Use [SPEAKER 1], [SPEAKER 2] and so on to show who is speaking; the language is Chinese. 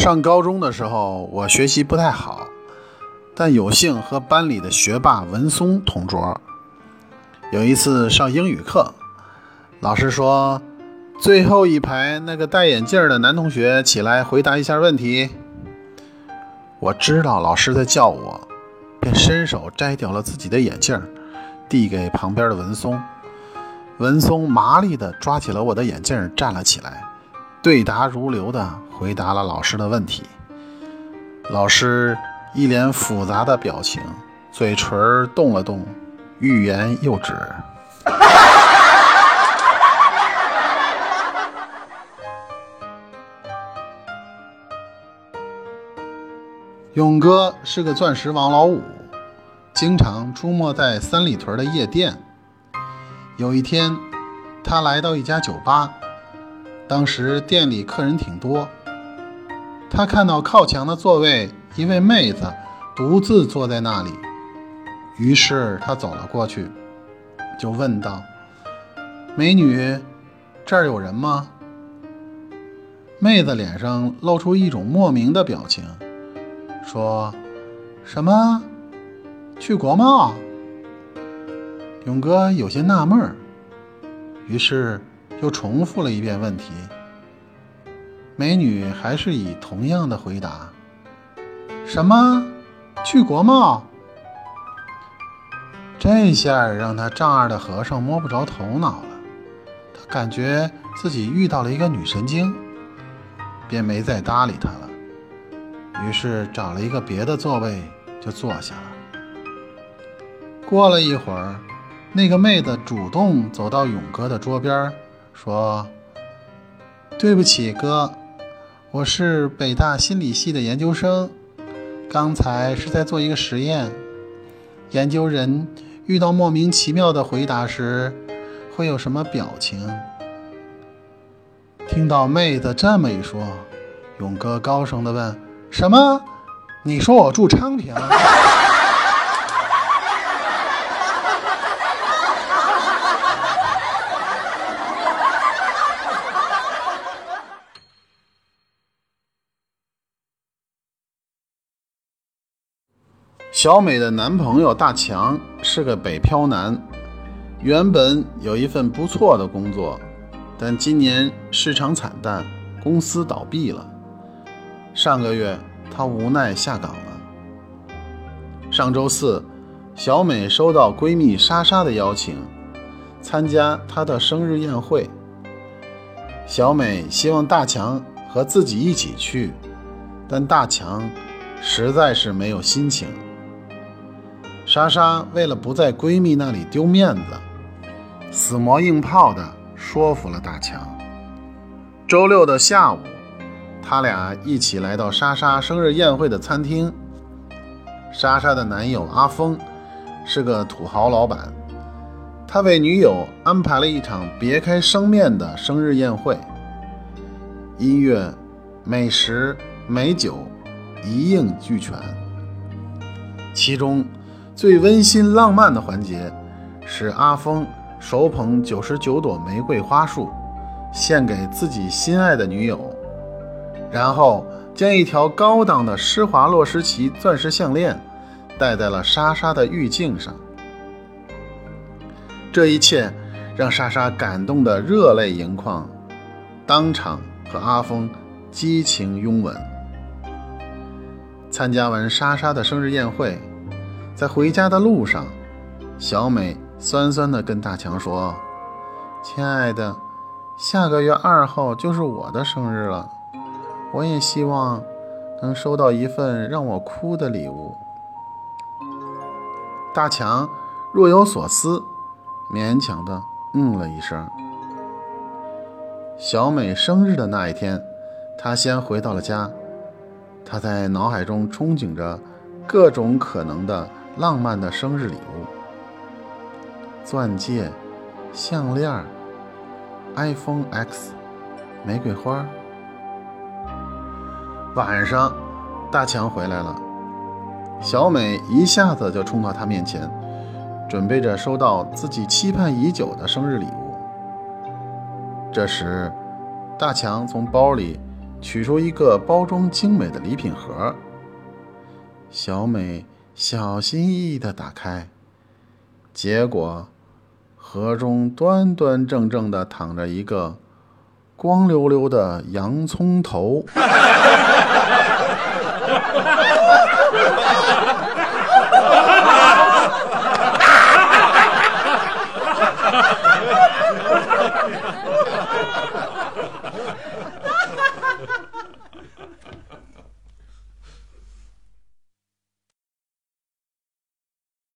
[SPEAKER 1] 上高中的时候，我学习不太好，但有幸和班里的学霸文松同桌。有一次上英语课，老师说：“最后一排那个戴眼镜的男同学起来回答一下问题。”我知道老师在叫我，便伸手摘掉了自己的眼镜，递给旁边的文松。文松麻利地抓起了我的眼镜，站了起来，对答如流的回答了老师的问题。老师一脸复杂的表情，嘴唇动了动。欲言又止。勇哥是个钻石王老五，经常出没在三里屯的夜店。有一天，他来到一家酒吧，当时店里客人挺多。他看到靠墙的座位，一位妹子独自坐在那里。于是他走了过去，就问道：“美女，这儿有人吗？”妹子脸上露出一种莫名的表情，说：“什么？去国贸？”勇哥有些纳闷，于是又重复了一遍问题。美女还是以同样的回答：“什么？去国贸？”这下让他丈二的和尚摸不着头脑了。他感觉自己遇到了一个女神经，便没再搭理他了。于是找了一个别的座位就坐下了。过了一会儿，那个妹子主动走到勇哥的桌边，说：“对不起，哥，我是北大心理系的研究生，刚才是在做一个实验，研究人。”遇到莫名其妙的回答时，会有什么表情？听到妹子这么一说，勇哥高声的问：“什么？你说我住昌平？”小美的男朋友大强是个北漂男，原本有一份不错的工作，但今年市场惨淡，公司倒闭了。上个月他无奈下岗了。上周四，小美收到闺蜜莎莎的邀请，参加她的生日宴会。小美希望大强和自己一起去，但大强实在是没有心情。莎莎为了不在闺蜜那里丢面子，死磨硬泡的说服了大强。周六的下午，他俩一起来到莎莎生日宴会的餐厅。莎莎的男友阿峰是个土豪老板，他为女友安排了一场别开生面的生日宴会，音乐、美食、美酒一应俱全，其中。最温馨浪漫的环节是阿峰手捧九十九朵玫瑰花束，献给自己心爱的女友，然后将一条高档的施华洛世奇钻石项链戴在了莎莎的玉颈上。这一切让莎莎感动得热泪盈眶，当场和阿峰激情拥吻。参加完莎莎的生日宴会。在回家的路上，小美酸酸地跟大强说：“亲爱的，下个月二号就是我的生日了，我也希望能收到一份让我哭的礼物。”大强若有所思，勉强地嗯了一声。小美生日的那一天，他先回到了家，他在脑海中憧憬着各种可能的。浪漫的生日礼物：钻戒、项链、iPhone X、玫瑰花。晚上，大强回来了，小美一下子就冲到他面前，准备着收到自己期盼已久的生日礼物。这时，大强从包里取出一个包装精美的礼品盒。小美小心翼翼的打开，结果盒中端端正正的躺着一个光溜溜的洋葱头。